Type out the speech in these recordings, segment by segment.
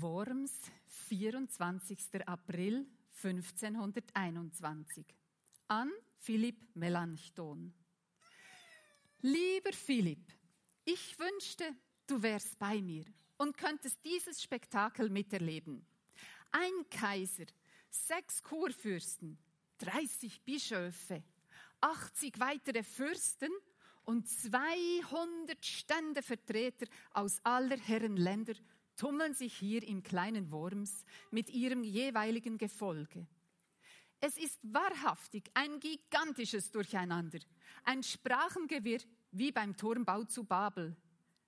Worms, 24. April 1521. An Philipp Melanchthon. Lieber Philipp, ich wünschte, du wärst bei mir und könntest dieses Spektakel miterleben. Ein Kaiser, sechs Kurfürsten, 30 Bischöfe, 80 weitere Fürsten und 200 Ständevertreter aus aller Herren Länder tummeln sich hier im kleinen Worms mit ihrem jeweiligen Gefolge. Es ist wahrhaftig ein gigantisches Durcheinander, ein Sprachengewirr wie beim Turmbau zu Babel.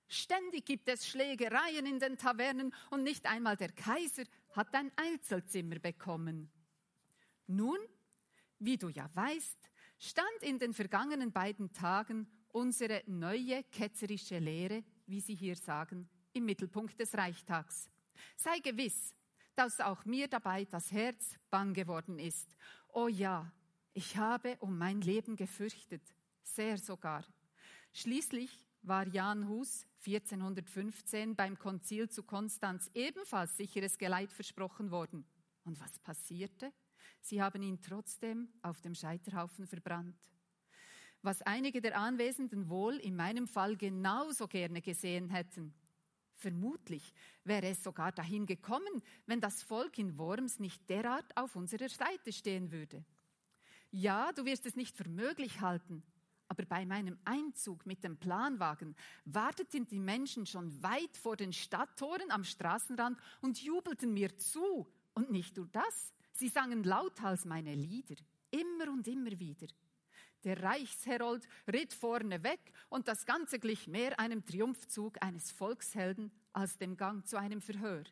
Ständig gibt es Schlägereien in den Tavernen und nicht einmal der Kaiser hat ein Einzelzimmer bekommen. Nun, wie du ja weißt, stand in den vergangenen beiden Tagen unsere neue ketzerische Lehre, wie sie hier sagen, im Mittelpunkt des Reichstags. Sei gewiss, dass auch mir dabei das Herz bang geworden ist. Oh ja, ich habe um mein Leben gefürchtet, sehr sogar. Schließlich war Jan Hus 1415 beim Konzil zu Konstanz ebenfalls sicheres Geleit versprochen worden. Und was passierte? Sie haben ihn trotzdem auf dem Scheiterhaufen verbrannt. Was einige der Anwesenden wohl in meinem Fall genauso gerne gesehen hätten. Vermutlich wäre es sogar dahin gekommen, wenn das Volk in Worms nicht derart auf unserer Seite stehen würde. Ja, du wirst es nicht für möglich halten, aber bei meinem Einzug mit dem Planwagen warteten die Menschen schon weit vor den Stadttoren am Straßenrand und jubelten mir zu. Und nicht nur das, sie sangen lauthals meine Lieder, immer und immer wieder. Der Reichsherold ritt vorne weg und das Ganze glich mehr einem Triumphzug eines Volkshelden als dem Gang zu einem Verhör.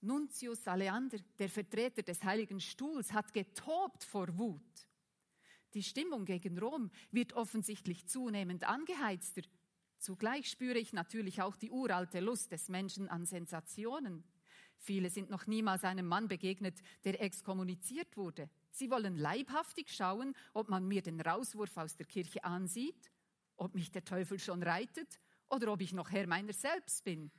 Nuntius Aleander, der Vertreter des Heiligen Stuhls, hat getobt vor Wut. Die Stimmung gegen Rom wird offensichtlich zunehmend angeheizter. Zugleich spüre ich natürlich auch die uralte Lust des Menschen an Sensationen. Viele sind noch niemals einem Mann begegnet, der exkommuniziert wurde. Sie wollen leibhaftig schauen, ob man mir den Rauswurf aus der Kirche ansieht, ob mich der Teufel schon reitet oder ob ich noch Herr meiner selbst bin.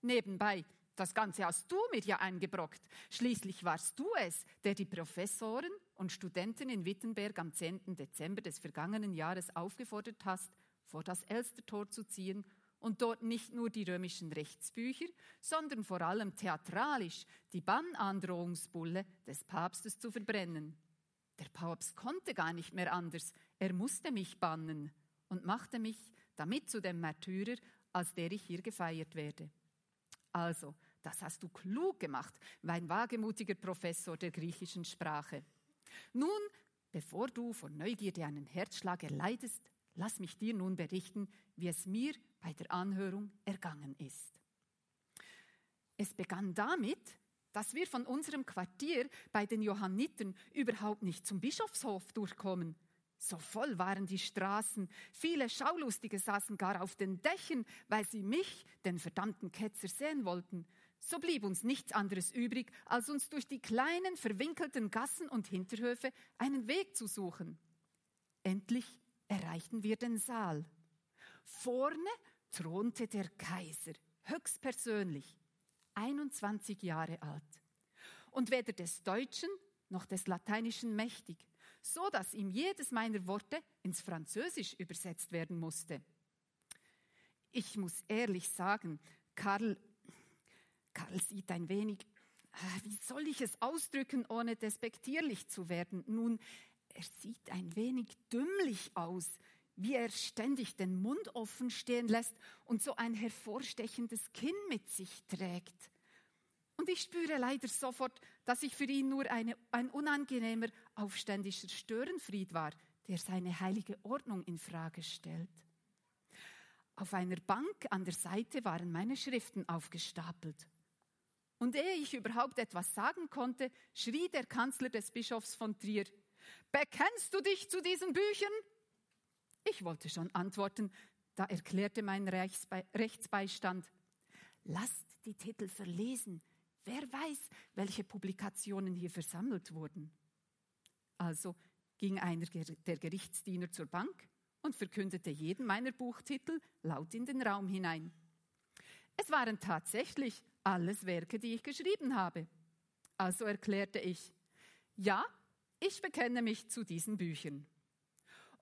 Nebenbei, das Ganze hast du mir ja eingebrockt. Schließlich warst du es, der die Professoren und Studenten in Wittenberg am 10. Dezember des vergangenen Jahres aufgefordert hast, vor das Elstertor zu ziehen und dort nicht nur die römischen Rechtsbücher, sondern vor allem theatralisch die Bannandrohungsbulle des Papstes zu verbrennen. Der Papst konnte gar nicht mehr anders, er musste mich bannen und machte mich damit zu dem Märtyrer, als der ich hier gefeiert werde. Also, das hast du klug gemacht, mein wagemutiger Professor der griechischen Sprache. Nun, bevor du vor Neugierde einen Herzschlag erleidest, lass mich dir nun berichten, wie es mir bei der Anhörung ergangen ist. Es begann damit, dass wir von unserem Quartier bei den Johannitern überhaupt nicht zum Bischofshof durchkommen. So voll waren die Straßen, viele Schaulustige saßen gar auf den Dächern, weil sie mich, den verdammten Ketzer, sehen wollten. So blieb uns nichts anderes übrig, als uns durch die kleinen, verwinkelten Gassen und Hinterhöfe einen Weg zu suchen. Endlich erreichten wir den Saal. Vorne thronte der Kaiser, höchstpersönlich, 21 Jahre alt, und weder des Deutschen noch des Lateinischen mächtig, so dass ihm jedes meiner Worte ins Französisch übersetzt werden musste. Ich muss ehrlich sagen, Karl Karl sieht ein wenig, ah, wie soll ich es ausdrücken, ohne despektierlich zu werden? Nun, er sieht ein wenig dümmlich aus, wie er ständig den Mund offen stehen lässt und so ein hervorstechendes Kinn mit sich trägt. Und ich spüre leider sofort, dass ich für ihn nur eine, ein unangenehmer, aufständischer Störenfried war, der seine heilige Ordnung in Frage stellt. Auf einer Bank an der Seite waren meine Schriften aufgestapelt. Und ehe ich überhaupt etwas sagen konnte, schrie der Kanzler des Bischofs von Trier, Bekennst du dich zu diesen Büchern? Ich wollte schon antworten, da erklärte mein Rechtsbe Rechtsbeistand, lasst die Titel verlesen, wer weiß, welche Publikationen hier versammelt wurden. Also ging einer der Gerichtsdiener zur Bank und verkündete jeden meiner Buchtitel laut in den Raum hinein. Es waren tatsächlich alles Werke, die ich geschrieben habe. Also erklärte ich, ja, ich bekenne mich zu diesen Büchern.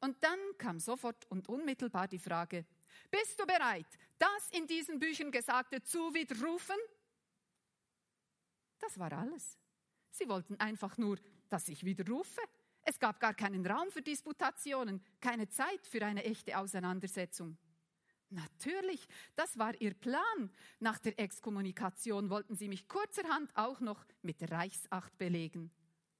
Und dann kam sofort und unmittelbar die Frage, bist du bereit, das in diesen Büchern Gesagte zu widerrufen? Das war alles. Sie wollten einfach nur, dass ich widerrufe. Es gab gar keinen Raum für Disputationen, keine Zeit für eine echte Auseinandersetzung. Natürlich, das war ihr Plan. Nach der Exkommunikation wollten sie mich kurzerhand auch noch mit Reichsacht belegen,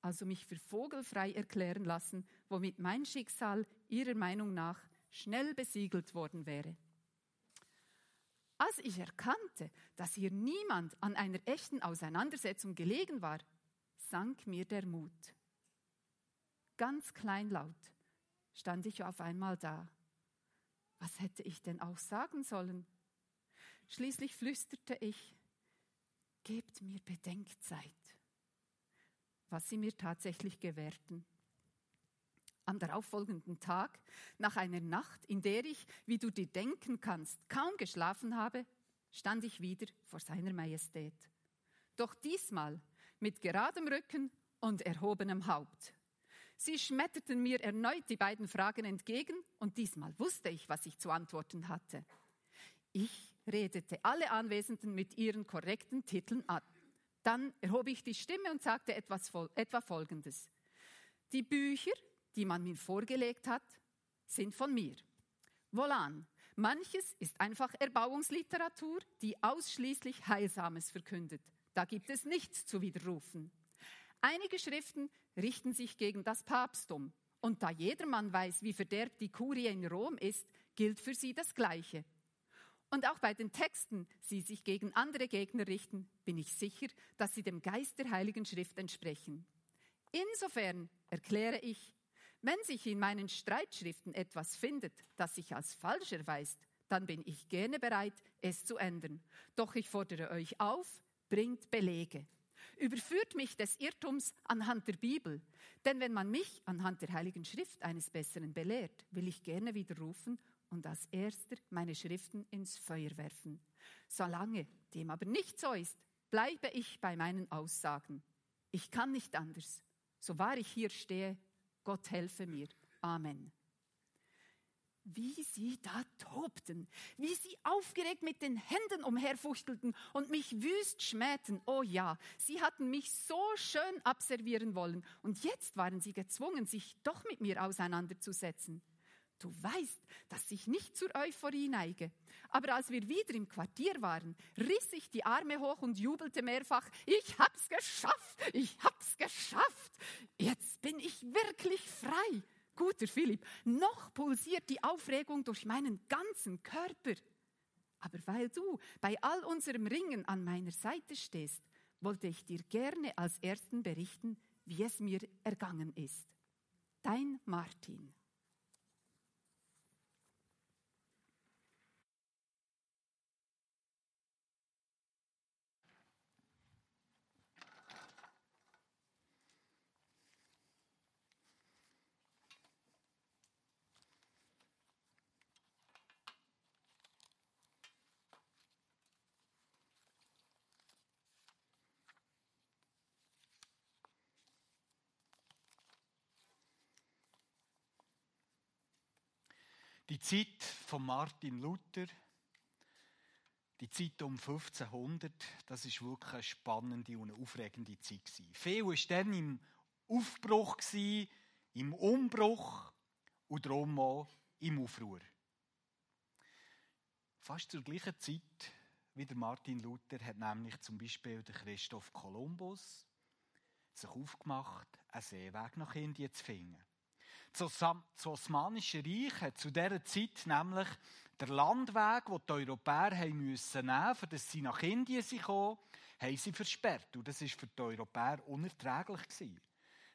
also mich für vogelfrei erklären lassen, womit mein Schicksal ihrer Meinung nach schnell besiegelt worden wäre. Als ich erkannte, dass hier niemand an einer echten Auseinandersetzung gelegen war, sank mir der Mut. Ganz kleinlaut stand ich auf einmal da. Was hätte ich denn auch sagen sollen? Schließlich flüsterte ich, gebt mir Bedenkzeit, was sie mir tatsächlich gewährten. Am darauffolgenden Tag, nach einer Nacht, in der ich, wie du dir denken kannst, kaum geschlafen habe, stand ich wieder vor seiner Majestät. Doch diesmal mit geradem Rücken und erhobenem Haupt. Sie schmetterten mir erneut die beiden Fragen entgegen und diesmal wusste ich, was ich zu antworten hatte. Ich redete alle Anwesenden mit ihren korrekten Titeln an. Dann erhob ich die Stimme und sagte etwas, etwa Folgendes. Die Bücher, die man mir vorgelegt hat, sind von mir. Wohlan, manches ist einfach Erbauungsliteratur, die ausschließlich Heilsames verkündet. Da gibt es nichts zu widerrufen. Einige Schriften richten sich gegen das Papsttum. Und da jedermann weiß, wie verderbt die Kurie in Rom ist, gilt für sie das Gleiche. Und auch bei den Texten, die sich gegen andere Gegner richten, bin ich sicher, dass sie dem Geist der Heiligen Schrift entsprechen. Insofern erkläre ich, wenn sich in meinen Streitschriften etwas findet, das sich als falsch erweist, dann bin ich gerne bereit, es zu ändern. Doch ich fordere euch auf, bringt Belege. Überführt mich des Irrtums anhand der Bibel. Denn wenn man mich anhand der Heiligen Schrift eines Besseren belehrt, will ich gerne widerrufen und als Erster meine Schriften ins Feuer werfen. Solange dem aber nicht so ist, bleibe ich bei meinen Aussagen. Ich kann nicht anders. So wahr ich hier stehe, Gott helfe mir. Amen wie sie da tobten, wie sie aufgeregt mit den Händen umherfuchtelten und mich wüst schmähten. Oh ja, sie hatten mich so schön abservieren wollen und jetzt waren sie gezwungen, sich doch mit mir auseinanderzusetzen. Du weißt, dass ich nicht zur Euphorie neige. Aber als wir wieder im Quartier waren, riss ich die Arme hoch und jubelte mehrfach, ich hab's geschafft, ich hab's geschafft. Jetzt bin ich wirklich frei. Guter Philipp, noch pulsiert die Aufregung durch meinen ganzen Körper. Aber weil du bei all unserem Ringen an meiner Seite stehst, wollte ich dir gerne als Ersten berichten, wie es mir ergangen ist. Dein Martin. Zeit von Martin Luther, die Zeit um 1500, das ist wirklich eine spannende und aufregende Zeit Viel war dann im Aufbruch im Umbruch und darum auch im Aufruhr. Fast zur gleichen Zeit wie der Martin Luther hat nämlich zum Beispiel der Christoph Kolumbus sich aufgemacht, einen Seeweg nach Indien zu finden. Das Osmanische Reich hat zu dieser Zeit nämlich der Landweg, den die Europäer haben müssen nehmen mussten, damit sie nach Indien kommen, haben sie versperrt. Und das war für die Europäer unerträglich.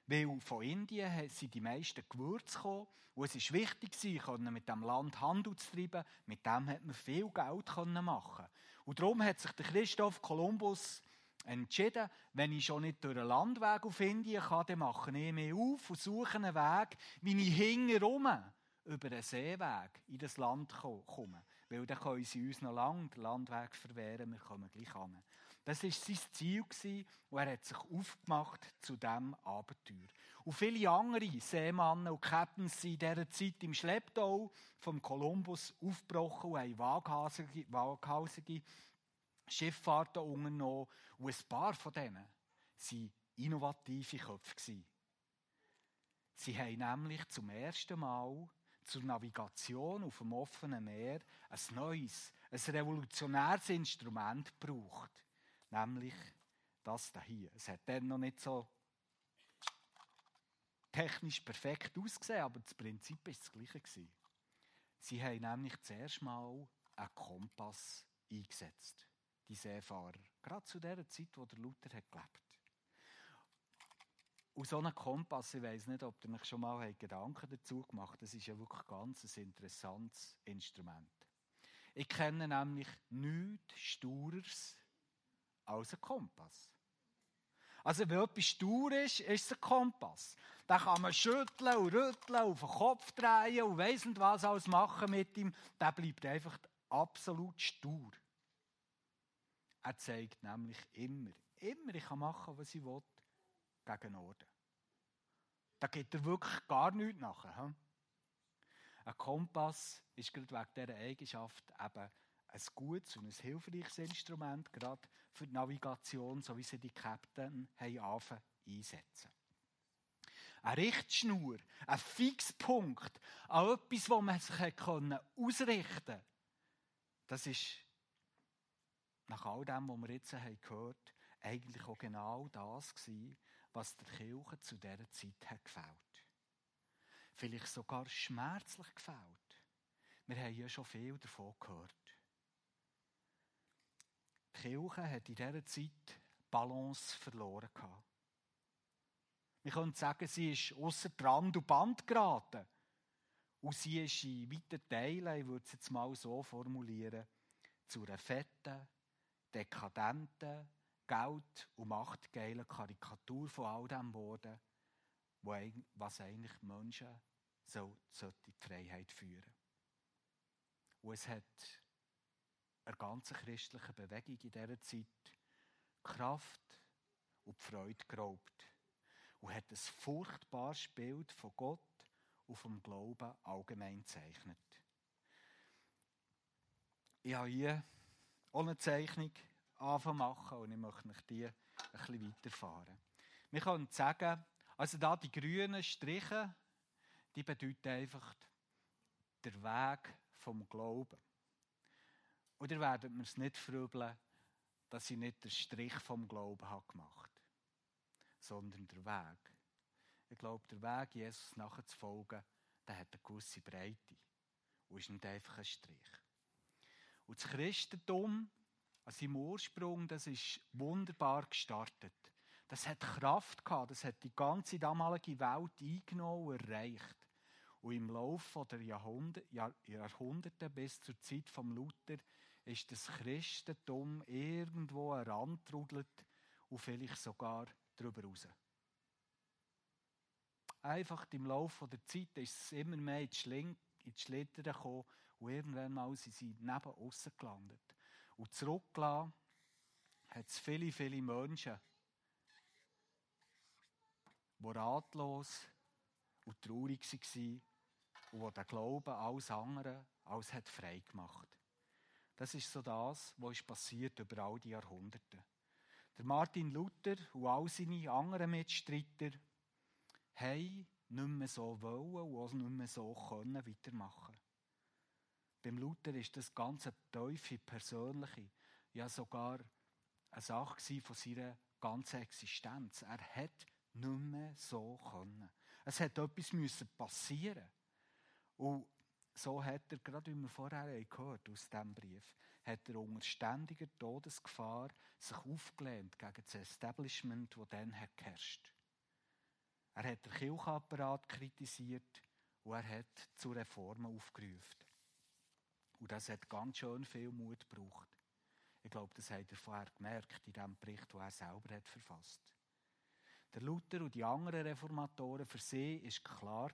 Weil von Indien sind die meisten Gewürze gekommen. Und es war wichtig, mit dem Land Handel zu treiben. Mit dem hat man viel Geld machen Und darum hat sich Christoph Kolumbus entschieden, wenn ich schon nicht durch einen Landweg auf Indien kann, dann mache ich mich auf und suche einen Weg, wie ich hinterherum über einen Seeweg in das Land komme. Weil dann können sie uns noch lange den Landweg verwehren, wir kommen gleich an. Das war sein Ziel und er hat sich aufgemacht zu diesem Abenteuer. Und viele andere Seemannen und Captains sind in dieser Zeit im Schlepptau vom Kolumbus aufgebrochen und haben waghalsige, waghalsige Schifffahrten unternommen. Und ein paar von denen waren innovative Köpfe. Sie haben nämlich zum ersten Mal zur Navigation auf dem offenen Meer ein neues, ein revolutionäres Instrument gebraucht. Nämlich das hier. Es hat dann noch nicht so technisch perfekt ausgesehen, aber das Prinzip war das gleiche. Sie haben nämlich zuerst mal einen Kompass eingesetzt, die Seefahrer. Gerade zu der Zeit, wo der Luther hat gelebt Und so einen Kompass, ich weiß nicht, ob ihr euch schon mal Gedanken dazu gemacht habt, das ist ja wirklich ganz ein interessantes Instrument. Ich kenne nämlich nichts Staureres als ein Kompass. Also, wenn etwas stur ist, ist es ein Kompass. Da kann man schütteln und rütteln, auf den Kopf drehen und weiss nicht was alles machen mit ihm. Der bleibt einfach absolut stur. Er zeigt nämlich immer, immer, ich kann machen, was ich will, gegen Norden. Da geht er wirklich gar nichts nachher. Hm? Ein Kompass ist gerade wegen dieser Eigenschaft eben ein gutes und ein hilfreiches Instrument, gerade für die Navigation, so wie sie die Captain haben einsetzen. Eine Richtschnur, ein Fixpunkt, an etwas, wo man sich ausrichten konnte. Das ist nach all dem, was wir jetzt gehört haben, eigentlich auch genau das gewesen, was der Kirche zu dieser Zeit hat gefällt. Vielleicht sogar schmerzlich gefällt. Wir haben ja schon viel davon gehört. Die Kirche hat in dieser Zeit Balance verloren. Wir können sagen, sie ist außer Rand und Band geraten. Und sie ist in weiten Teilen, ich würde es jetzt mal so formulieren, zu einer fetten, dekadenten, Geld- und machtgeilen Karikatur von all dem geworden, was eigentlich Menschen so die Freiheit führen. Und es hat einer ganzen christlichen Bewegung in dieser Zeit Kraft und Freude geraubt und hat ein furchtbares Bild von Gott und vom Glauben allgemein gezeichnet. Ich habe hier auch eine Zeichnung machen und ich möchte euch die ein bisschen weiterfahren. Wir können sagen, also da die grünen Striche, die bedeuten einfach der Weg vom Glauben. Und ihr werdet es nicht frübeln, dass ich nicht den Strich vom Glauben habe gemacht sondern der Weg. Ich glaube, der Weg, Jesus nachzufolgen, der hat eine gewisse Breite und ist nicht einfach ein Strich. Und das Christentum, an seinem Ursprung, das ist wunderbar gestartet. Das hat Kraft gehabt, das hat die ganze damalige Welt eingenommen und erreicht. Und im Laufe der Jahrhunderte, Jahrhunderte bis zur Zeit von Luther ist das Christentum irgendwo herantrudelt und vielleicht sogar darüber raus. Einfach im Laufe der Zeit ist es immer mehr in die, Schling in die Schlittern gekommen und irgendwann mal sind sie neben außen gelandet. Und zurückgelassen hat es viele, viele Menschen, die ratlos und traurig waren und die den Glauben alles andere als hat frei gemacht. Das ist so das, was passiert über all die Jahrhunderte. Der Martin Luther und all seine anderen Mitstreiter haben nicht mehr so wollen und auch nicht mehr so können weitermachen. Beim Luther ist das ganze tiefe, persönliche, ja sogar eine Sache von seiner ganzen Existenz. Er hat nicht mehr so können. Es hat etwas müssen passieren. Und so hat er, gerade wie wir vorher gehört aus diesem Brief, hat er unter ständiger Todesgefahr sich aufgelehnt gegen das Establishment, das dann hat. Er hat den Kirchenapparat kritisiert und er hat zu Reformen aufgerufen. Und das hat ganz schön viel Mut gebraucht. Ich glaube, das hat er vorher gemerkt in dem Bericht, den er selber hat verfasst. Der Luther und die anderen Reformatoren für sie war klar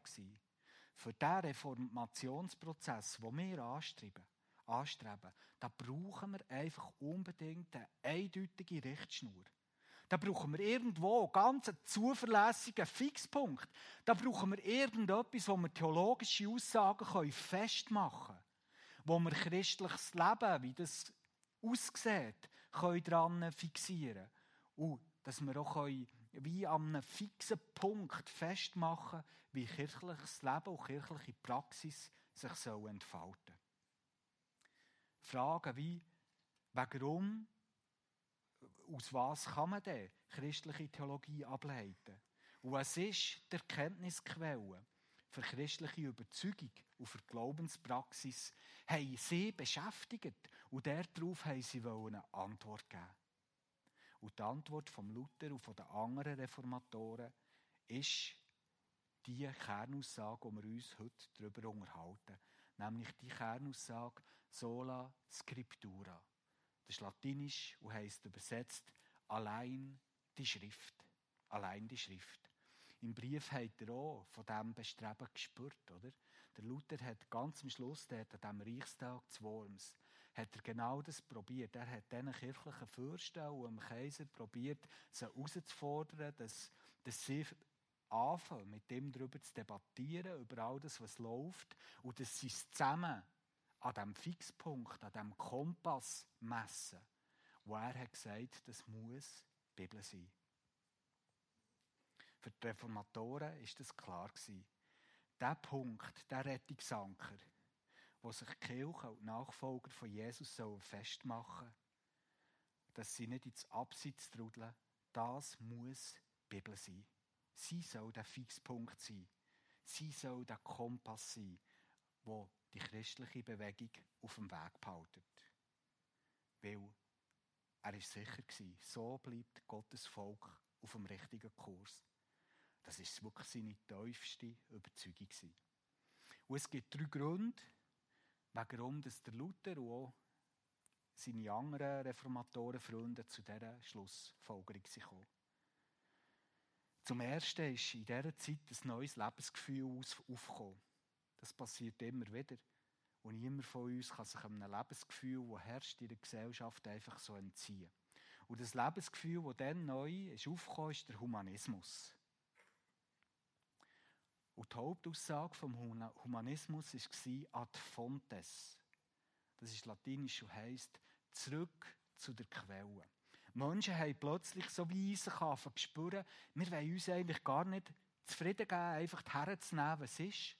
für diesen Reformationsprozess, den wir anstreben, anstreben, da brauchen wir einfach unbedingt eine eindeutige Richtschnur. Da brauchen wir irgendwo ganz einen zuverlässigen Fixpunkt. Da brauchen wir irgendetwas, wo wir theologische Aussagen festmachen können. Wo wir christliches Leben, wie das aussieht, können daran fixieren Und dass wir auch können, wie an einem fixen Punkt festmachen wie kirchliches Leben und kirchliche Praxis sich entfalten sollen. Fragen wie, warum, aus was kann man denn christliche Theologie ableiten? Und was ist die Erkenntnisquelle für christliche Überzeugung und für Glaubenspraxis? Haben sie beschäftigt und darauf haben sie eine Antwort geben. Und die Antwort von Luther und von den anderen Reformatoren ist die Kernaussage, die wir uns heute darüber unterhalten. Nämlich die Kernaussage sola scriptura. Das ist latinisch und heisst übersetzt allein die Schrift. Allein die Schrift. Im Brief hat er auch von diesem Bestreben gespürt, oder? Der Luther hat ganz am Schluss, dort an diesem Reichstag zu Worms, hat er genau das probiert. Er hat diesen kirchlichen Fürsten und dem Kaiser probiert, sie herauszufordern, dass, dass sie anfangen, mit dem darüber zu debattieren, über all das, was läuft, und dass sie es zusammen an diesem Fixpunkt, an diesem Kompass messen, wo er hat gesagt, das muss die Bibel sein. Für die Reformatoren ist das klar gewesen. Der Punkt, der Rettungsanker, wo sich die Kirche und die Nachfolger von Jesus sollen festmachen dass sie nicht ins Abseits trudeln, das muss die Bibel sein. Sie soll der Fixpunkt sein. Sie soll der Kompass sein, wo die christliche Bewegung auf dem Weg behaltet. Weil er ist sicher war, so bleibt Gottes Volk auf dem richtigen Kurs. Das ist wirklich seine tiefste Überzeugung. Und es gibt drei Gründe, warum der Luther und auch seine anderen Reformatorenfreunde zu dieser Schlussfolgerung kommen. Zum Ersten ist in dieser Zeit ein neues Lebensgefühl aufgekommen. Das passiert immer wieder. Und niemand von uns kann sich einem Lebensgefühl, das herrscht in der Gesellschaft, einfach so entziehen. Und das Lebensgefühl, das dann neu ist aufgekommen ist der Humanismus. Und die Hauptaussage vom Humanismus war ad fontes. Das ist latinisch und heisst zurück zu der Quelle. Menschen haben plötzlich so wie sich spüren, wir wollen uns eigentlich gar nicht zufrieden geben, einfach herzunehmen, was ist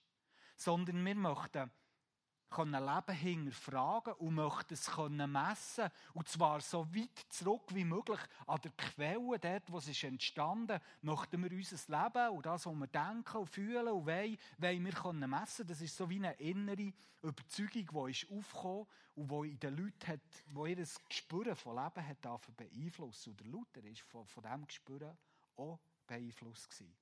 sondern wir möchten können Leben hinterfragen und möchten es können messen und zwar so weit zurück wie möglich an der Quelle, dort, wo es ist entstanden, möchten wir unser Leben und das, was wir denken und fühlen und wollen, wollen wir können messen. Das ist so wie eine innere Überzeugung, die ist aufgekommen und die in den Leuten hat, wo ihr das Gespür von Leben hat beeinflusst. Und der Luther ist von, von diesem Gespür auch beeinflusst gewesen.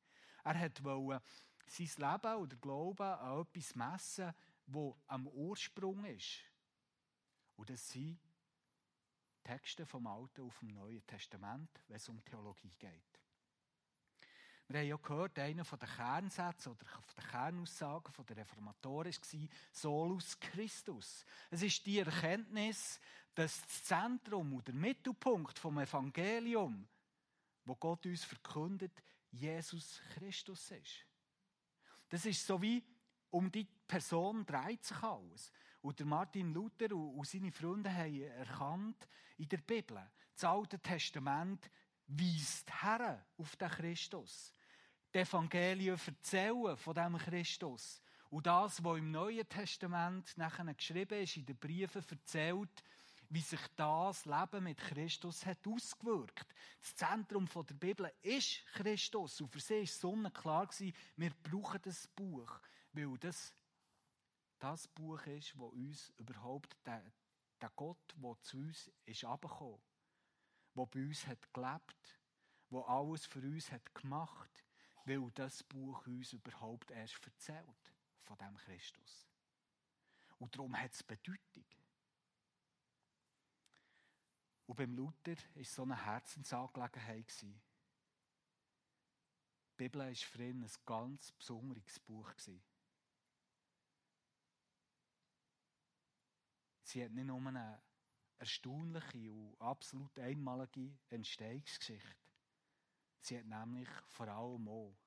Er wollte sein Leben oder Glauben an etwas messen, wo am Ursprung ist. Und das sind Texte vom Alten auf dem Neuen Testament, wenn es um Theologie geht. Wir haben ja gehört, einer der Kernsätze oder der Kernaussagen der Reformatoren war Solus Christus. Es ist die Erkenntnis, dass das Zentrum oder der Mittelpunkt vom Evangelium, wo Gott uns verkündet, Jesus Christus ist. Das ist so wie, um die Person dreht sich alles. Und Martin Luther und seine Freunde haben erkannt, in der Bibel, das Alte Testament weist her auf den Christus. Die Evangelien erzählen von dem Christus. Und das, was im Neuen Testament nachher geschrieben ist, in den Briefen erzählt, wie sich das Leben mit Christus hat ausgewirkt. Das Zentrum der Bibel ist Christus. Und für sie war sonnenklar, wir brauchen das Buch, weil das das Buch ist, wo uns überhaupt der, der Gott, der zu uns ist abgekommen, der bei uns hat gelebt, der alles für uns hat gemacht, weil das Buch uns überhaupt erst erzählt von dem Christus. Und darum hat es Bedeutung. Und beim Luther war so eine Herzensangelegenheit. Die Bibel war für ihn ein ganz besonderes Buch. Sie hat nicht nur eine erstaunliche und absolut einmalige Entstehungsgeschichte. Sie hat nämlich vor allem auch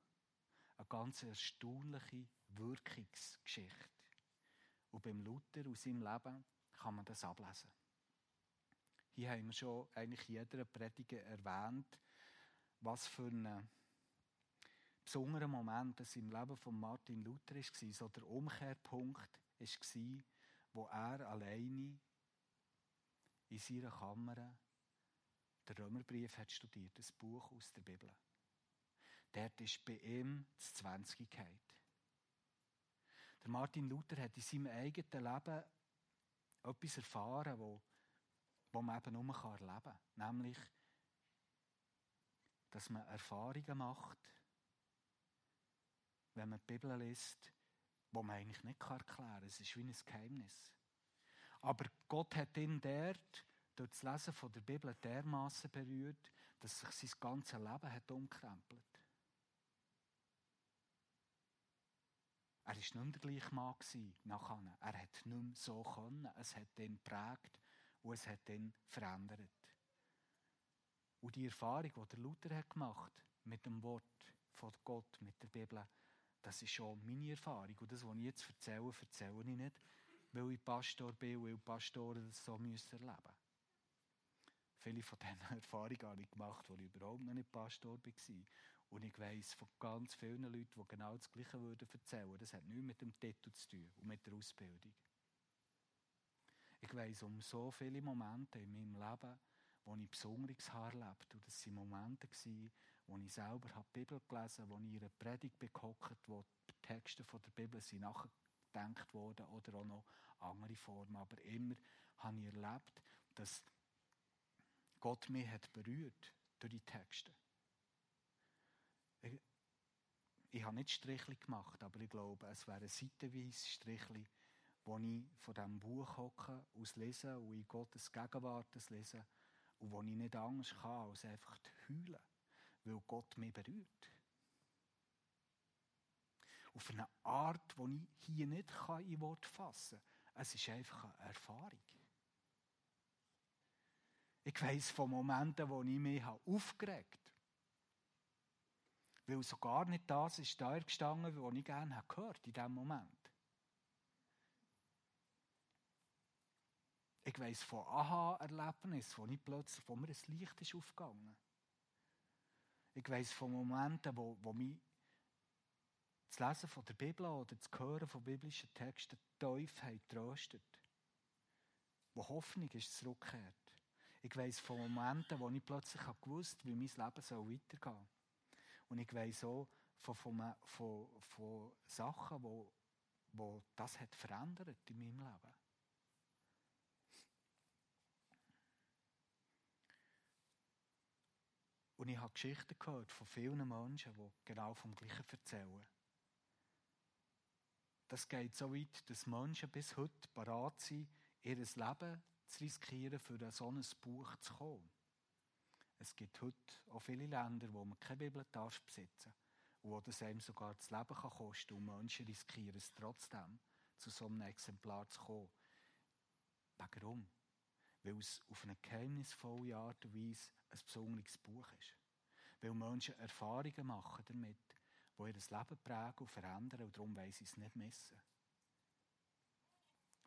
eine ganz erstaunliche Wirkungsgeschichte. Und beim Luther aus seinem Leben kann man das ablesen. Hier haben wir schon eigentlich jeder Prediger erwähnt, was für ein besonderer Moment das im Leben von Martin Luther war. So der Umkehrpunkt war, wo er alleine in seiner Kammer den Römerbrief hat studiert, das Buch aus der Bibel. Dort ist bei ihm das Zwanzigkeit. Der Martin Luther hat in seinem eigenen Leben etwas erfahren, wo, wo man eben nur erleben kann. Nämlich, dass man Erfahrungen macht, wenn man die Bibel liest, wo man eigentlich nicht erklären kann. Es ist wie ein Geheimnis. Aber Gott hat ihn dort durch das Lesen der Bibel dermaßen berührt, dass sich sein ganzes Leben hat umkrempelt. Er war nicht mehr der gleiche Mann nachher. Er hat nicht mehr so können. Es hat ihn geprägt und es hat ihn verändert. Und die Erfahrung, die der Luther hat gemacht mit dem Wort von Gott, mit der Bibel, das ist schon meine Erfahrung. Und das, was ich jetzt erzähle, erzähle ich nicht, weil ich Pastor bin, weil Pastoren das so erleben müssen. Viele von diesen Erfahrungen habe ich gemacht, als ich überhaupt noch nicht Pastor war. Und ich weiss von ganz vielen Leuten, die genau das Gleiche würden erzählen. Das hat nichts mit dem Titel zu tun und mit der Ausbildung. Ich weiss um so viele Momente in meinem Leben, wo ich besonderes Haar lebte. Und das waren Momente, wo ich selber die Bibel gelesen habe, wo ich einer Predigt bekockt, wo die Texte der Bibel sind nachgedacht wurden oder auch noch andere Formen. Aber immer habe ich erlebt, dass Gott mich hat berührt durch die Texte. Ich, habe nicht Strichli gemacht, aber ich glaube, es wäre seitenweise Strichli, wo ich von diesem Buch hocke, aus lesen und in Gottes Gegenwart lese und wo ich nicht Angst habe, als einfach zu heulen, weil Gott mich berührt. Auf eine Art, die ich hier nicht in Wort fassen kann. Es ist einfach eine Erfahrung. Ich weiss von Momenten, wo ich mich aufgeregt habe. Weil so gar nicht das ist da gestanden, was ich gerne gehört in diesem Moment. Ich weiss von Aha-Erlebnissen, wo, wo mir ein Licht ist aufgegangen. Ich weiss von Momenten, wo, wo mich das Lesen von der Bibel oder das Hören von biblischen Texten tief hat tröstet. Wo Hoffnung ist zurückgekehrt. Ich weiss von Momenten, wo ich plötzlich gewusst habe, wie mein Leben weitergehen soll. Und ich weiss auch von, von, von, von Sachen, wo, wo das hat verändert in meinem Leben. Und ich habe Geschichten gehört von vielen Menschen, die genau vom Gleichen erzählen. Das geht so weit, dass Menschen bis heute bereit sind, ihr Leben zu riskieren, für so ein Buch zu kommen. Es gibt heute auch viele Länder, wo man keine darf besitzen und wo das einem sogar das Leben kann kosten und Menschen riskieren es trotzdem, zu so einem Exemplar zu kommen. Warum? Weil es auf eine geheimnisvolle Art und Weise ein besonderes Buch ist. Weil Menschen Erfahrungen machen damit, die ihr Leben prägen und verändern und darum wollen sie es nicht missen.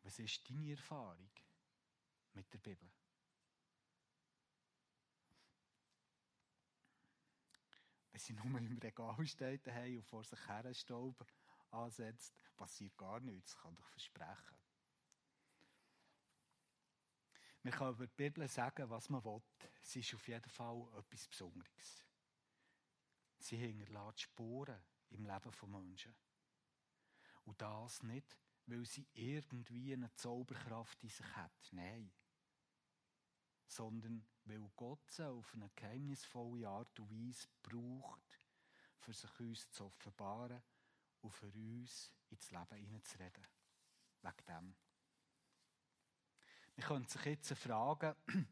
Was ist deine Erfahrung? mit der Bibel. Wenn sie nur im Regal steht und vor sich her Staub ansetzt, passiert gar nichts, kann ich versprechen. Man kann über die Bibel sagen, was man will. Sie ist auf jeden Fall etwas Besonderes. Sie hinterlässt Spuren im Leben von Menschen. Und das nicht, weil sie irgendwie eine Zauberkraft in sich hat. Nein sondern weil Gott sie auf eine geheimnisvolle Art und Weise braucht, für sich uns zu offenbaren und für uns ins Leben hineinzureden. Wegen dem. Man könnte sich jetzt fragen,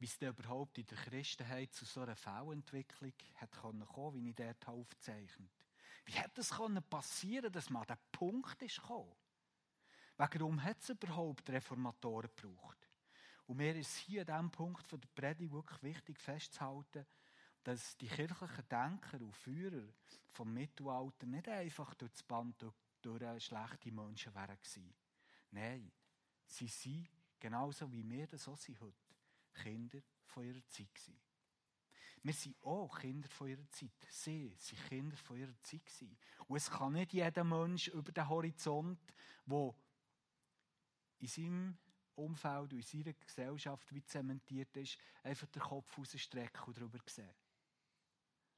wie es denn überhaupt in der Christenheit zu so einer Fehlentwicklung hat kommen wie ich dort aufzeichnet. Wie hätte es passieren dass man an den Punkt ist? Warum hat es überhaupt Reformatoren gebraucht? Und mir ist hier an diesem Punkt der Predigt wirklich wichtig festzuhalten, dass die kirchlichen Denker und Führer vom Mittelalter nicht einfach durch das Band durch, durch schlechte Menschen waren. Nein, sie sind, genauso wie wir das auch sind heute, Kinder von ihrer Zeit gewesen. Wir sind auch Kinder von ihrer Zeit. Sie sind Kinder von ihrer Zeit gewesen. Und es kann nicht jeder Mensch über den Horizont, der in seinem Umfeld und in seiner Gesellschaft wie zementiert ist, einfach den Kopf rausstrecken und darüber sehen.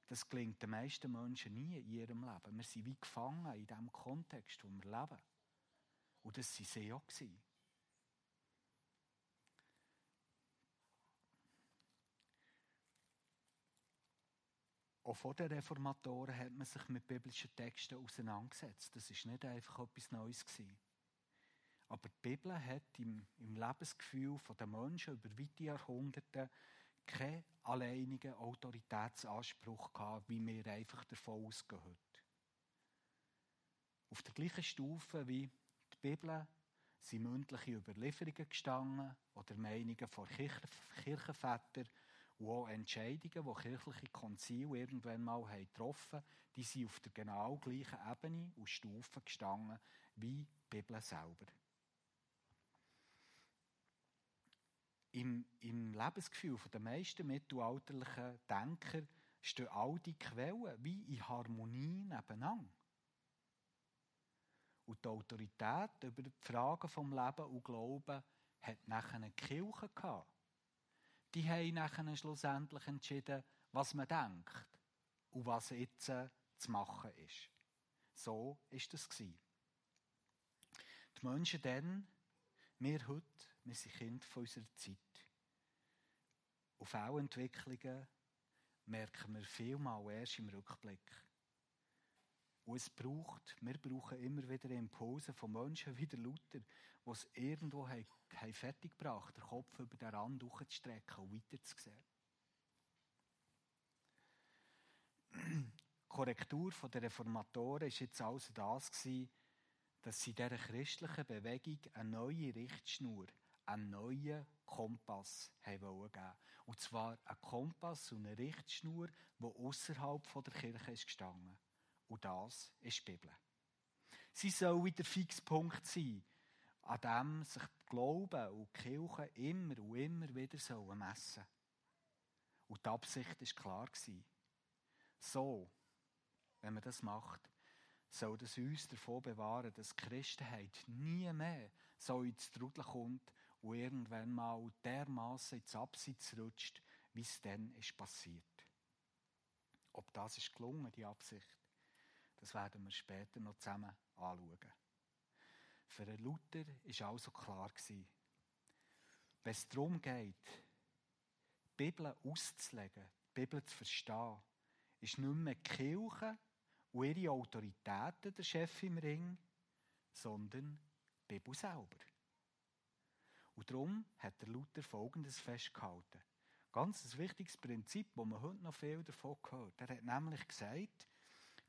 Das gelingt den meisten Menschen nie in ihrem Leben. Wir sind wie gefangen in dem Kontext, wo wir leben. Und das waren sie auch. Auch vor den Reformatoren hat man sich mit biblischen Texten auseinandergesetzt. Das ist nicht einfach etwas Neues gewesen. Aber die Bibel hat im, im Lebensgefühl der Menschen über weite Jahrhunderte keinen alleinigen Autoritätsanspruch gehabt, wie wir einfach davon ausgehen. Auf der gleichen Stufe wie die Bibel sind mündliche Überlieferungen gestanden oder Meinungen von Kirchenvätern und auch Entscheidungen, die kirchliche Konzile irgendwann mal getroffen haben, die sind auf der genau gleichen Ebene und Stufe gestanden wie die Bibel selber. Im, Im Lebensgefühl der meisten mittelalterlichen Denker stehen all die Quellen wie in Harmonie nebeneinander. Und die Autorität über die Fragen vom Leben und Glauben hat nachher eine Kirche gehabt die haben nachher schlussendlich entschieden, was man denkt und was jetzt äh, zu machen ist. So ist das Die Menschen dann, wir heute, wir sind Kinder von unserer Zeit. Und Fehlentwicklungen merken wir vielmal erst im Rückblick. Und es braucht, wir brauchen immer wieder Impulse von Menschen wie der Luther, die es irgendwo haben, haben fertig gebracht, den Kopf über den Rand durchzustrecken und weiterzusehen. Die Korrektur der Reformatoren war jetzt also das, dass sie dieser christlichen Bewegung eine neue Richtschnur, einen neuen Kompass geben Und zwar einen Kompass und eine Richtschnur, die außerhalb der Kirche ist gestanden. Und das ist die Bibel. Sie soll wieder Fixpunkt sein, an dem sich die Glauben und die Kirche immer und immer wieder sollen messen Und die Absicht war klar. So, wenn man das macht, soll das uns davon bewahren, dass die Christenheit nie mehr so ins Trudel kommt und irgendwann mal dermaßen ins Abseits rutscht, wie es dann ist passiert. Ob das ist gelungen, die Absicht, das werden wir später noch zusammen anschauen. Für Luther war also klar, wenn es darum geht, die Bibel auszulegen, die Bibel zu verstehen, ist nicht mehr die Kirche und ihre Autoritäten der Chef im Ring, sondern die Bibel selber. Und darum hat der Luther Folgendes festgehalten. Ganz ein wichtiges Prinzip, wo man heute noch viel davon gehört. Er hat nämlich gesagt,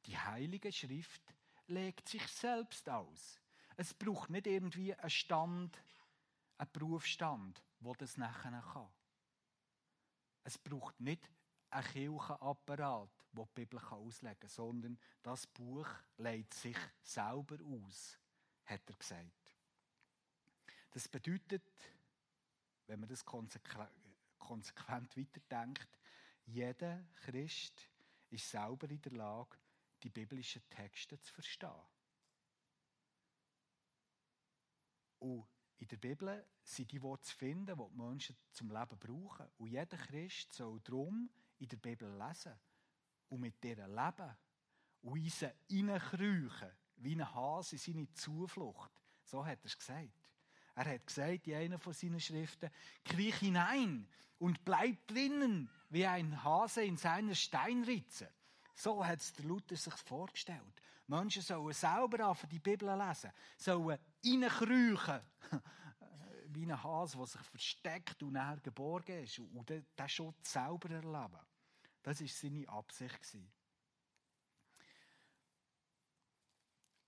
die Heilige Schrift legt sich selbst aus. Es braucht nicht irgendwie einen Stand, einen Berufsstand, wo das nachher kann. Es braucht nicht einen Kirchenapparat, der die Bibel auslegen kann, sondern das Buch legt sich selber aus, hat er gesagt. Das bedeutet, wenn man das konsequent weiterdenkt, jeder Christ ist selber in der Lage, die biblischen Texte zu verstehen. Und in der Bibel sind die Worte zu finden, die die Menschen zum Leben brauchen. Und jeder Christ soll darum in der Bibel lesen und mit dieser leben und in sie hineinkriechen, wie ein Hase in seine Zuflucht. So hat er es gesagt. Er hat gesagt in einer von seinen Schriften, kriech hinein und bleib drinnen, wie ein Hase in seiner Steinritze. So hat es der Luther sich vorgestellt. Menschen sollen selber anfangen, die Bibel lesen, sollen reinkriechen, wie ein Hase, der sich versteckt und nachher geborgen ist und den Schutz selber erleben. Das war seine Absicht.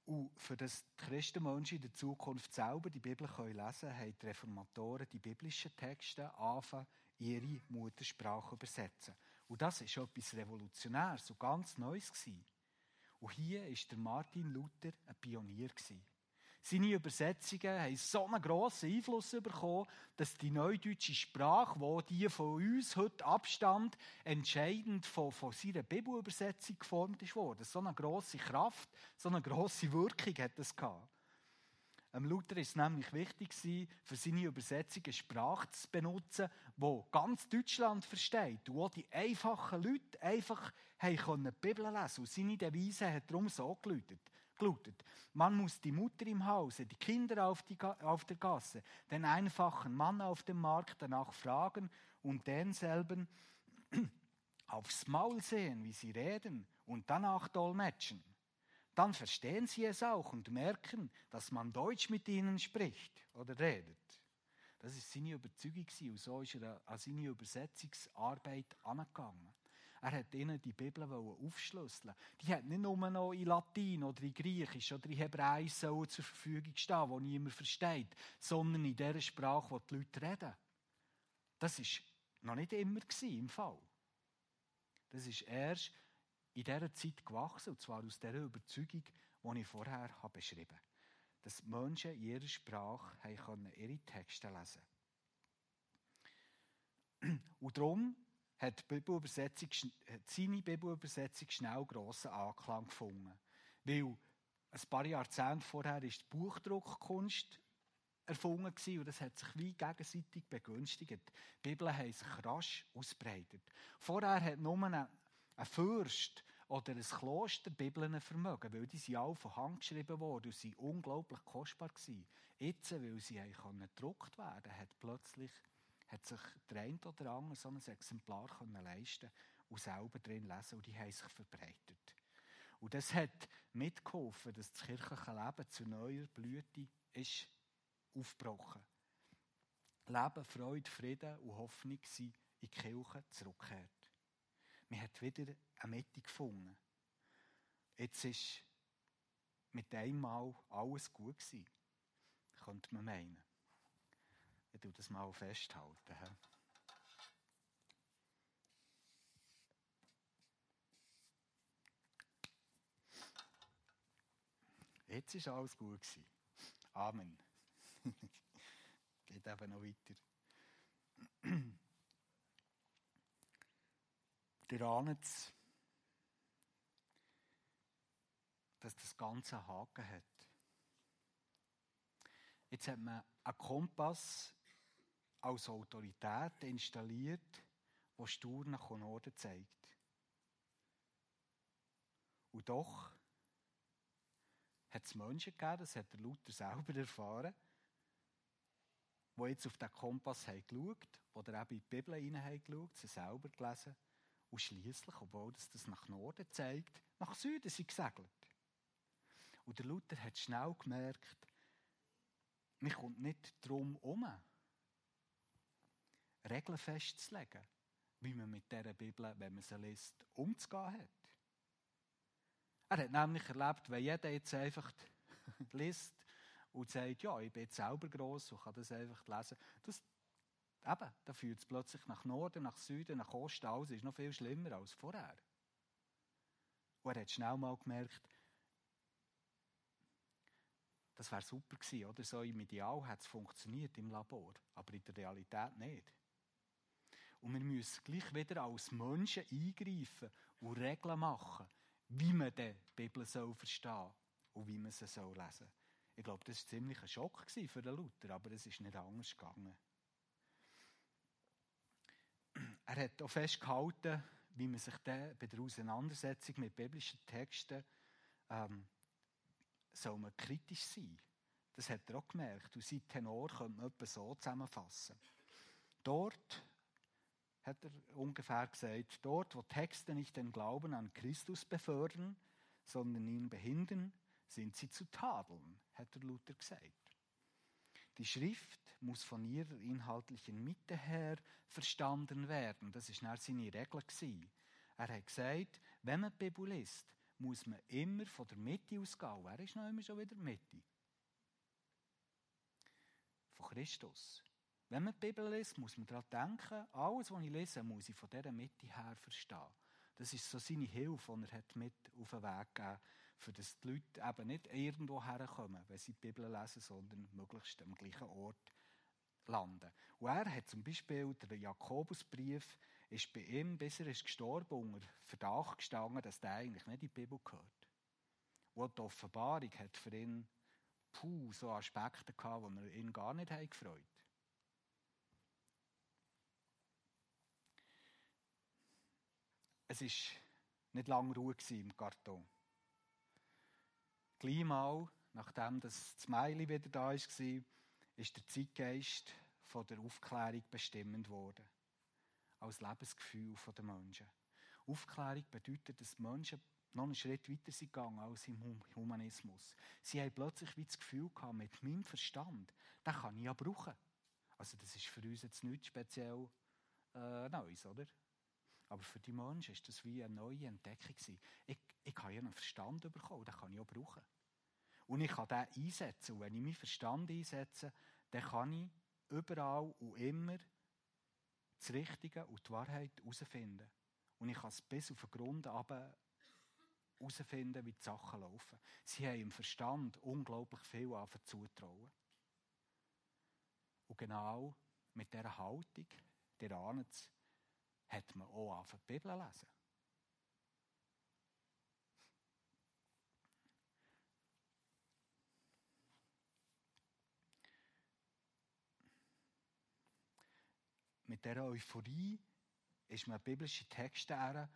Und für das die Christenmenschen in der Zukunft selber die Bibel lesen können, haben die Reformatoren die biblischen Texte anfangen, ihre Muttersprache übersetzen. Und das ist etwas Revolutionäres, so ganz Neues gewesen. Und hier war der Martin Luther ein Pionier. Seine Übersetzungen haben so einen grossen Einfluss bekommen, dass die neudeutsche Sprache, wo die von uns heute abstand, entscheidend von, von seiner Bibelübersetzung geformt wurde. So eine grosse Kraft, so eine grosse Wirkung hat es gehabt. Ähm, Luther ist es nämlich wichtig für seine Übersetzung eine Sprache zu benutzen, die ganz Deutschland versteht. Und auch die einfachen Leute einfach die Bibel lesen Und seine Devise hat darum so gelautet. Man muss die Mutter im Hause, die Kinder auf, die, auf der Gasse, den einfachen Mann auf dem Markt danach fragen und denselben aufs Maul sehen, wie sie reden und danach dolmetschen dann verstehen sie es auch und merken, dass man Deutsch mit ihnen spricht oder redet. Das ist seine Überzeugung und so ist er an seine Übersetzungsarbeit angegangen. Er hat ihnen die Bibel aufschlüsseln. Die hat nicht nur noch in Latin oder in Griechisch oder in Hebräisch zur Verfügung stehen, wo niemand versteht, sondern in der Sprache, wo die Leute reden. Das ist noch nicht immer im Fall. Das ist erst in dieser Zeit gewachsen, und zwar aus dieser Überzeugung, die ich vorher habe beschrieben habe. Dass Menschen in ihrer Sprache ihre Texte lesen Und darum hat die Bibelübersetzung, seine Bibelübersetzung schnell grossen Anklang gefunden. Weil ein paar Jahrzehnte vorher ist die Buchdruckkunst erfunden gewesen, und das hat sich wie gegenseitig begünstigt. Die Bibel haben sich rasch ausbreitet. Vorher hat nur ein Fürst oder ein Kloster Bibeln vermögen, weil die sind alle von Hand geschrieben worden und sind unglaublich kostbar gewesen. Jetzt, weil sie gedruckt werden konnten, hat plötzlich hat sich der eine oder andere so ein Exemplar können leisten und selber drin lesen und die haben sich verbreitet. Und das hat mitgeholfen, dass das kirchliche Leben zu neuer Blüte ist aufgebrochen. Leben, Freude, Frieden und Hoffnung sind in die Kirche zurückgekehrt. Man hat wieder eine Mitte gefunden. Jetzt ist mit einmal alles gut gewesen, könnte man meinen. Ich tue das mal festhalten. He? Jetzt ist alles gut gewesen. Amen. Geht eben noch weiter. Ihr ahnt es, dass das Ganze einen Haken hat. Jetzt hat man einen Kompass als Autorität installiert, der stur nach Norden zeigt. Und doch hat es Menschen gegeben, das hat der Luther selber erfahren, die jetzt auf den Kompass haben geschaut, oder eben in die Bibel hineingeschaut, sie selber gelesen und schließlich, obwohl das, das nach Norden zeigt, nach Süden sind gesegelt. Und der Luther hat schnell gemerkt, man kommt nicht darum herum, Regeln festzulegen, wie man mit dieser Bibel, wenn man sie liest, umzugehen hat. Er hat nämlich erlebt, wenn jeder jetzt einfach liest und sagt, ja, ich bin jetzt selber gross und kann das einfach lesen, das, Eben, da führt es plötzlich nach Norden, nach Süden, nach Osten. Das ist noch viel schlimmer als vorher. Und er hat schnell mal gemerkt, das wäre super gewesen, oder? So im Ideal hat es funktioniert im Labor, aber in der Realität nicht. Und wir müssen gleich wieder als Menschen eingreifen und Regeln machen, wie man die Bibel soll verstehen und wie man sie soll lesen soll. Ich glaube, das war ziemlich ein Schock für den Luther, aber es ist nicht anders gegangen. Er hat auch festgehalten, wie man sich bei der Auseinandersetzung mit biblischen Texten ähm, soll man kritisch sein. Das hat er auch gemerkt. Und sein Tenor könnte man etwa so zusammenfassen. Dort, hat er ungefähr gesagt, dort, wo Texte nicht den Glauben an Christus befördern, sondern ihn behindern, sind sie zu tadeln, hat der Luther gesagt. Die Schrift muss von ihrer inhaltlichen Mitte her verstanden werden. Das ist nach seine Regel Er hat gesagt, wenn man die Bibel liest, muss man immer von der Mitte ausgehen. Wer ist noch immer schon wieder Mitte? Von Christus. Wenn man die Bibel liest, muss man daran denken, alles, was ich lese, muss ich von dieser Mitte her verstehen. Das ist so seine Hilfe, die er hat mit auf den Weg gegeben für dass die Leute eben nicht irgendwo herkommen, wenn sie die Bibel lesen, sondern möglichst am gleichen Ort landen. Und er hat zum Beispiel, der Jakobusbrief, ist bei ihm, bis er ist gestorben, unter Verdacht gestanden, dass der eigentlich nicht in die Bibel gehört. Und die Offenbarung hat für ihn puh, so Aspekte gehabt, die ihn gar nicht gefreut haben. Es war nicht lange Ruhe im Karton. Gleich mal, nachdem das Meili wieder da war, ist der Zeitgeist von der Aufklärung bestimmend worden. Als Lebensgefühl der Menschen. Aufklärung bedeutet, dass die Menschen noch einen Schritt weiter sind gegangen als im Humanismus. Sie haben plötzlich wie das Gefühl gehabt, mit meinem Verstand, den kann ich ja brauchen. Also das ist für uns jetzt nichts speziell äh, Neues, oder? Aber für die Menschen ist das wie eine neue Entdeckung. Ich, ich habe ja einen Verstand bekommen, den kann ich auch brauchen. Und ich kann den einsetzen. Und wenn ich meinen Verstand einsetze, dann kann ich überall und immer das Richtige und die Wahrheit herausfinden. Und ich kann es bis auf den Grund herausfinden, wie die Sachen laufen. Sie haben im Verstand unglaublich viel zutrauen. Und genau mit dieser Haltung, der ahnt es, hat man auch angefangen, die Bibel lesen. Mit dieser Euphorie ist man biblische Texte her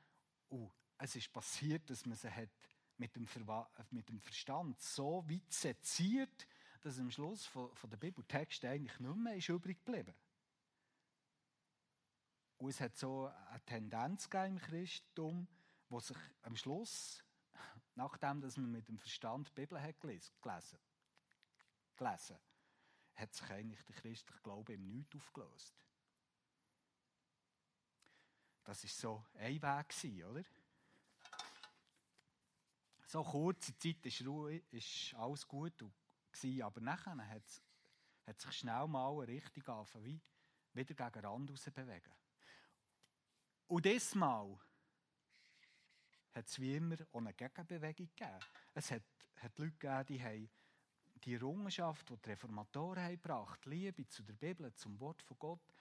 und es ist passiert, dass man sie hat mit dem, mit dem Verstand so weit seziert, dass am Schluss von, von der Bibeltext eigentlich nicht mehr ist übrig geblieben. Und es hat so eine Tendenz im Christentum, wo sich am Schluss, nachdem dass man mit dem Verstand die Bibel hat gelesen, gelesen, hat sich eigentlich der christliche Glaube im Nichts aufgelöst. Das war so ein Weg, oder? So kurze Zeit ist, Ruhe, ist alles gut, gewesen, aber nachher hat, hat sich schnell mal eine Richtung angefangen, wie wieder gegen Rand raus bewegen. Und diesmal hat es wie immer auch eine Gegenbewegung gegeben. Es hat, hat Leute gegeben, die haben die Errungenschaft, die die Reformatoren haben gebracht Liebe zu der Bibel, zum Wort von Gott,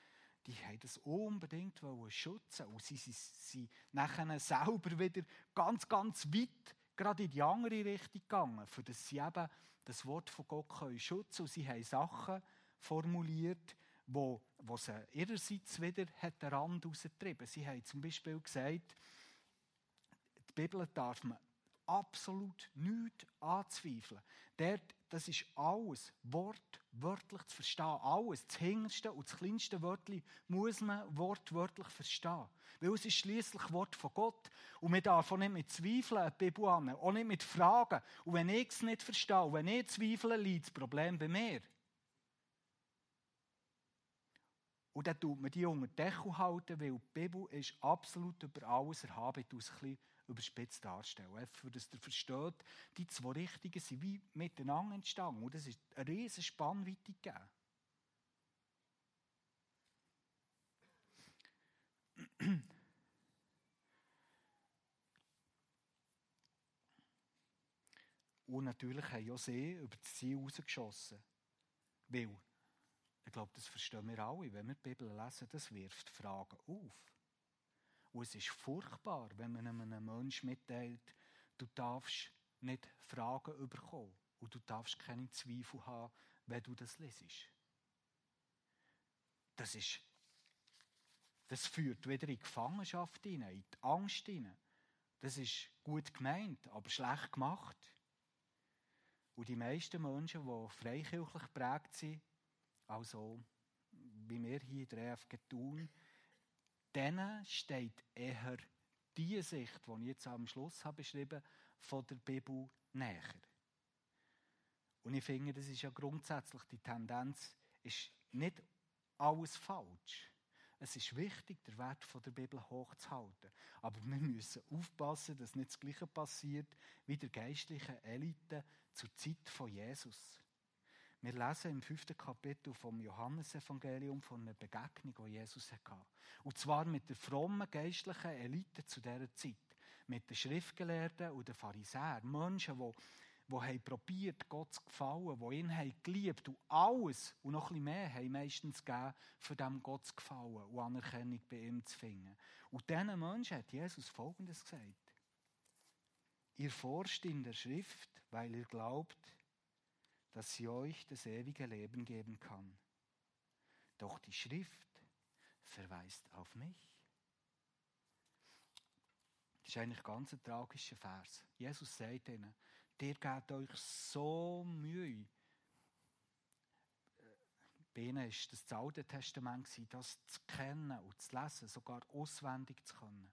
die haben das unbedingt schützen und sie sind nachher selber wieder ganz, ganz weit gerade in die andere Richtung gegangen, für dass sie eben das Wort von Gott schützen können. Und sie haben Sachen formuliert, wo, wo sie ihrerseits wieder hat den Rand rausgetrieben Sie haben zum Beispiel gesagt, die Bibel darf man absolut nichts anzweifeln. Dort, das ist alles wortwörtlich zu verstehen. Alles, das hinterste und das kleinste Wörtchen muss man wortwörtlich verstehen. Weil es ist schließlich Wort von Gott. Und man darf auch nicht mit Zweifeln die Bibel an, auch nicht mit Fragen. Und wenn ich es nicht verstehe, wenn ich zweifle, liegt das Problem bei mir. Und dann tut man die unter den Deckel halten, weil die Bibel ist absolut über alles erhaben. Ich ein bisschen überspitzt darstellen. Einfach, dass ihr versteht, die zwei Richtungen sind wie miteinander entstanden. Und es ist eine riesige Spannweite gegeben. Und natürlich haben auch sie über das Ziel rausgeschossen. Weil ich glaube, das verstehen wir alle. Wenn wir die Bibel lesen, das wirft Fragen auf. Und es ist furchtbar, wenn man einem Menschen mitteilt, du darfst nicht Fragen bekommen und du darfst keine Zweifel haben, wenn du das lesest. Das ist, das führt wieder in die Gefangenschaft hinein, in die Angst hinein. Das ist gut gemeint, aber schlecht gemacht. Und die meisten Menschen, die freikirchlich geprägt sind, also wie wir hier in der EFG tun, denen steht eher die Sicht, die ich jetzt am Schluss habe beschrieben von der Bibel näher. Und ich finde, das ist ja grundsätzlich die Tendenz, ist nicht alles falsch. Es ist wichtig, den Wert der Bibel hochzuhalten. Aber wir müssen aufpassen, dass nicht das Gleiche passiert wie der geistlichen Elite zur Zeit von Jesus. Wir lesen im fünften Kapitel vom Johannesevangelium von einer Begegnung, die Jesus hatte. Und zwar mit der frommen geistlichen Elite zu dieser Zeit. Mit den Schriftgelehrten und den Pharisäern. Menschen, die die probiert, Gott zu gefallen, die ihn haben geliebt und alles und noch bisschen mehr haben meistens gegeben, für dem Gott zu gefallen und Anerkennung bei ihm zu finden. Und diesen Menschen hat Jesus Folgendes gesagt. Ihr forscht in der Schrift, weil ihr glaubt, dass sie euch das ewige Leben geben kann. Doch die Schrift verweist auf mich. Das ist eigentlich ganz ein tragischer Vers. Jesus sagt ihnen, Ihr gebt euch so Mühe. Bei ihnen war das, Alte Testament, das zu kennen und zu lesen, sogar auswendig zu können.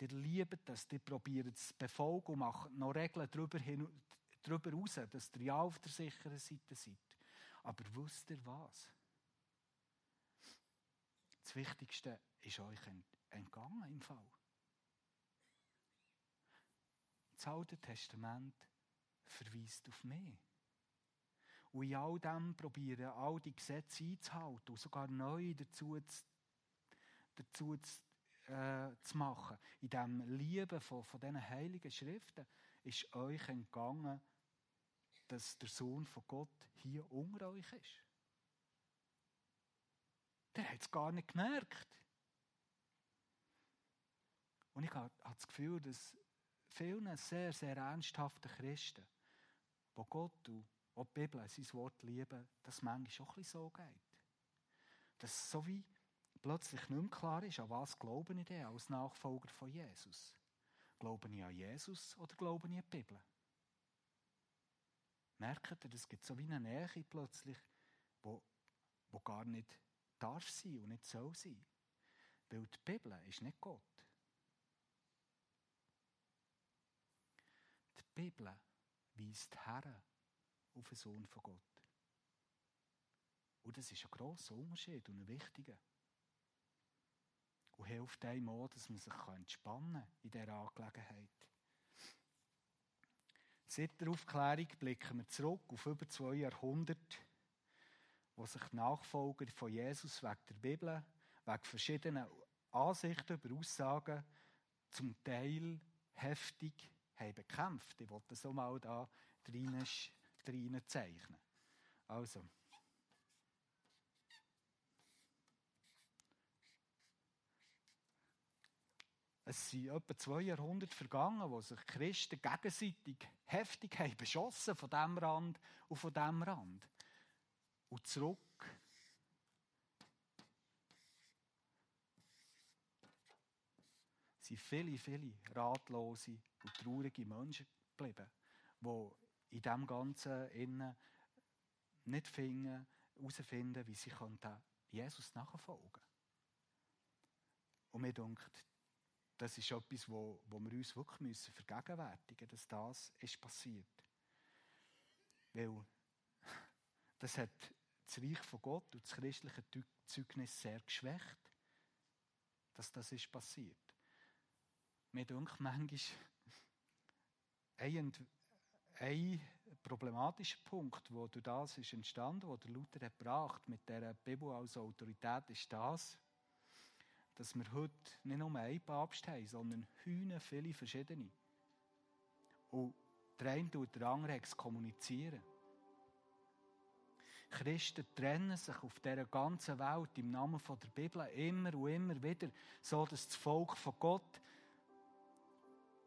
Ihr liebt das, ihr probiert es zu befolgen und macht noch Regeln darüber, hin, darüber raus, dass ihr ja auf der sicheren Seite seid. Aber wisst ihr was? Das Wichtigste ist euch entgangen im Fall. Das Alte Testament verweist auf mich. Und in all dem probieren, all die Gesetze einzuhalten und sogar neu dazu zu, dazu zu, äh, zu machen. In dem Lieben von, von diesen heiligen Schriften ist euch entgangen, dass der Sohn von Gott hier unter euch ist. Der hat es gar nicht gemerkt. Und ich habe das Gefühl, dass vielen sehr, sehr ernsthaften Christen wo Gott und die Bibel, sein Wort lieben, dass manchmal auch ein bisschen so geht. Dass so wie plötzlich nicht mehr klar ist, an was glaube ich denn als Nachfolger von Jesus. Glaube ich an Jesus oder glaube ich an die Bibel? Merkt ihr, es gibt so wie eine Nähe plötzlich, wo, wo gar nicht darf sein und nicht soll sein. Weil die Bibel ist nicht Gott. Die Bibel weist her auf den Sohn von Gott. Und das ist ein grosser Unterschied und ein wichtiger. Und hilft einem auch, dass man sich entspannen kann in dieser Angelegenheit. Seit der Aufklärung blicken wir zurück auf über zwei Jahrhunderte, wo sich Nachfolger von Jesus wegen der Bibel, wegen verschiedener Ansichten über Aussagen zum Teil heftig haben bekämpft. Ich wollte so mal da drinnen zeichnen. Also. Es sind etwa zwei Jahrhunderte vergangen, wo sich Christen gegenseitig heftig haben beschossen von diesem Rand und von diesem Rand. Und zurück sind viele, viele ratlose und traurige Menschen geblieben, die in dem Ganzen innen nicht finden, herausfinden, wie sie Jesus nachfolgen Und mir denkt, das ist etwas, wo, wo wir uns wirklich müssen vergegenwärtigen müssen, dass das ist passiert. Weil das hat das Reich von Gott und das christliche Zeugnis sehr geschwächt, dass das ist passiert. Mir denkt manchmal, ein, ein problematischer Punkt, wo durch das ist entstanden, wo der Luther hat gebracht mit der Bibel als Autorität, ist das, dass wir heute nicht nur einen Papst haben, sondern Hühner viele verschiedene. Und der eine tut der andere exkommunizieren. Christen trennen sich auf dieser ganzen Welt im Namen der Bibel immer und immer wieder, so dass das Volk von Gott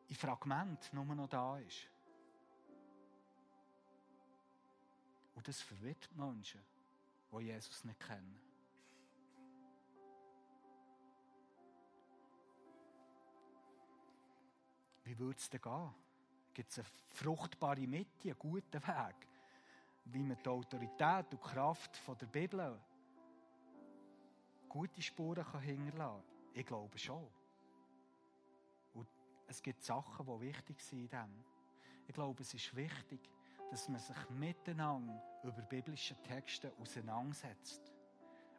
in Fragment nur noch da ist. Und das verwirrt Menschen, die Jesus nicht kennen. Wie würde es denn gehen? Gibt es eine fruchtbare Mitte, einen guten Weg, wie man die Autorität und die Kraft der Bibel gute Spuren hinterlassen kann? Ich glaube schon es gibt Sachen, die wichtig sind in dem. Ich glaube, es ist wichtig, dass man sich miteinander über biblische Texte auseinandersetzt.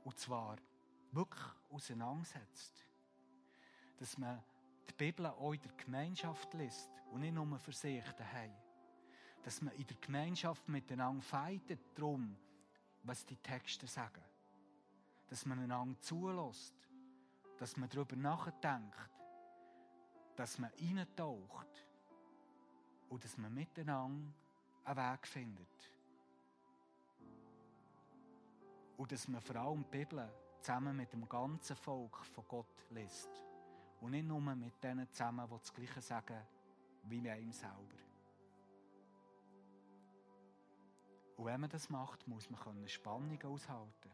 Und zwar wirklich auseinandersetzt. Dass man die Bibel auch in der Gemeinschaft liest und nicht nur für sich daheim. Dass man in der Gemeinschaft miteinander feitet darum, was die Texte sagen. Dass man einander zulässt. Dass man darüber nachdenkt. Dass man eintaucht. Und dass man miteinander einen Weg findet. Und dass man vor allem die Bibel zusammen mit dem ganzen Volk von Gott liest. Und nicht nur mit denen zusammen, die das Gleiche sagen wie wir ihm selber. Und wenn man das macht, muss man Spannungen aushalten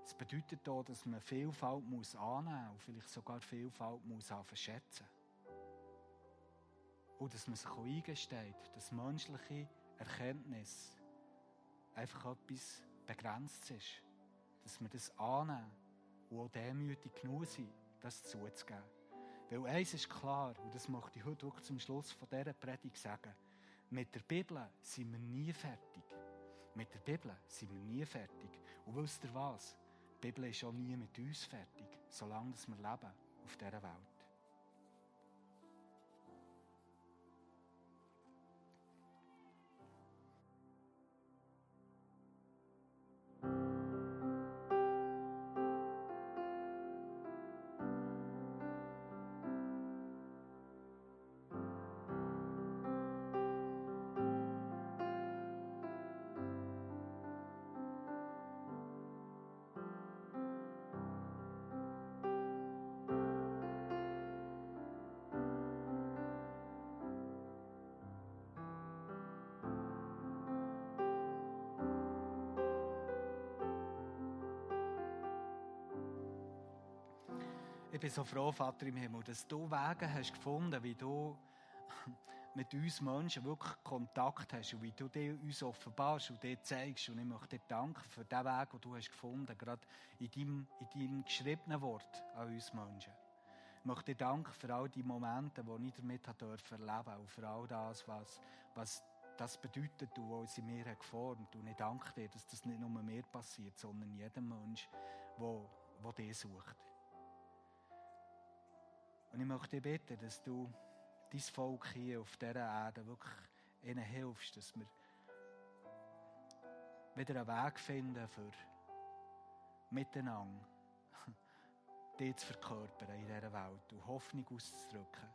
Das bedeutet auch, dass man Vielfalt muss annehmen und vielleicht sogar Vielfalt muss verschätzen. Und dass man sich eingesteht, dass menschliche Erkenntnis einfach etwas Begrenztes ist. Dass wir das annehmen und auch demütig genug sind, das zuzugeben. Weil eins ist klar, und das möchte ich heute zum Schluss von dieser Predigt sagen, mit der Bibel sind wir nie fertig. Mit der Bibel sind wir nie fertig. Und wisst ihr was? Die Bibel ist auch nie mit uns fertig, solange wir leben auf dieser Welt. Bin so froh, Vater im Himmel, dass du Wege hast gefunden, wie du mit uns Menschen wirklich Kontakt hast und wie du dir uns offenbarst und dir zeigst. Und ich möchte dir danken für den Weg, den du hast gefunden, gerade in deinem, in deinem geschriebenen Wort an uns Menschen. Ich möchte dir danken für all die Momente, die ich damit erleben durfte und für all das, was, was das bedeutet und was in mir geformt hat Und ich danke dir, dass das nicht nur mir passiert, sondern jedem Menschen, der, der dich sucht. Und ich möchte dich bitten, dass du dein Volk hier auf dieser Erde wirklich ihnen hilfst, dass wir wieder einen Weg finden für miteinander dich zu verkörpern in dieser Welt und Hoffnung auszudrücken,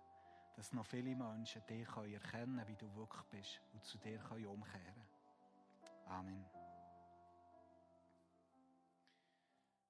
dass noch viele Menschen dich erkennen können, wie du wirklich bist und zu dir umkehren können. Amen.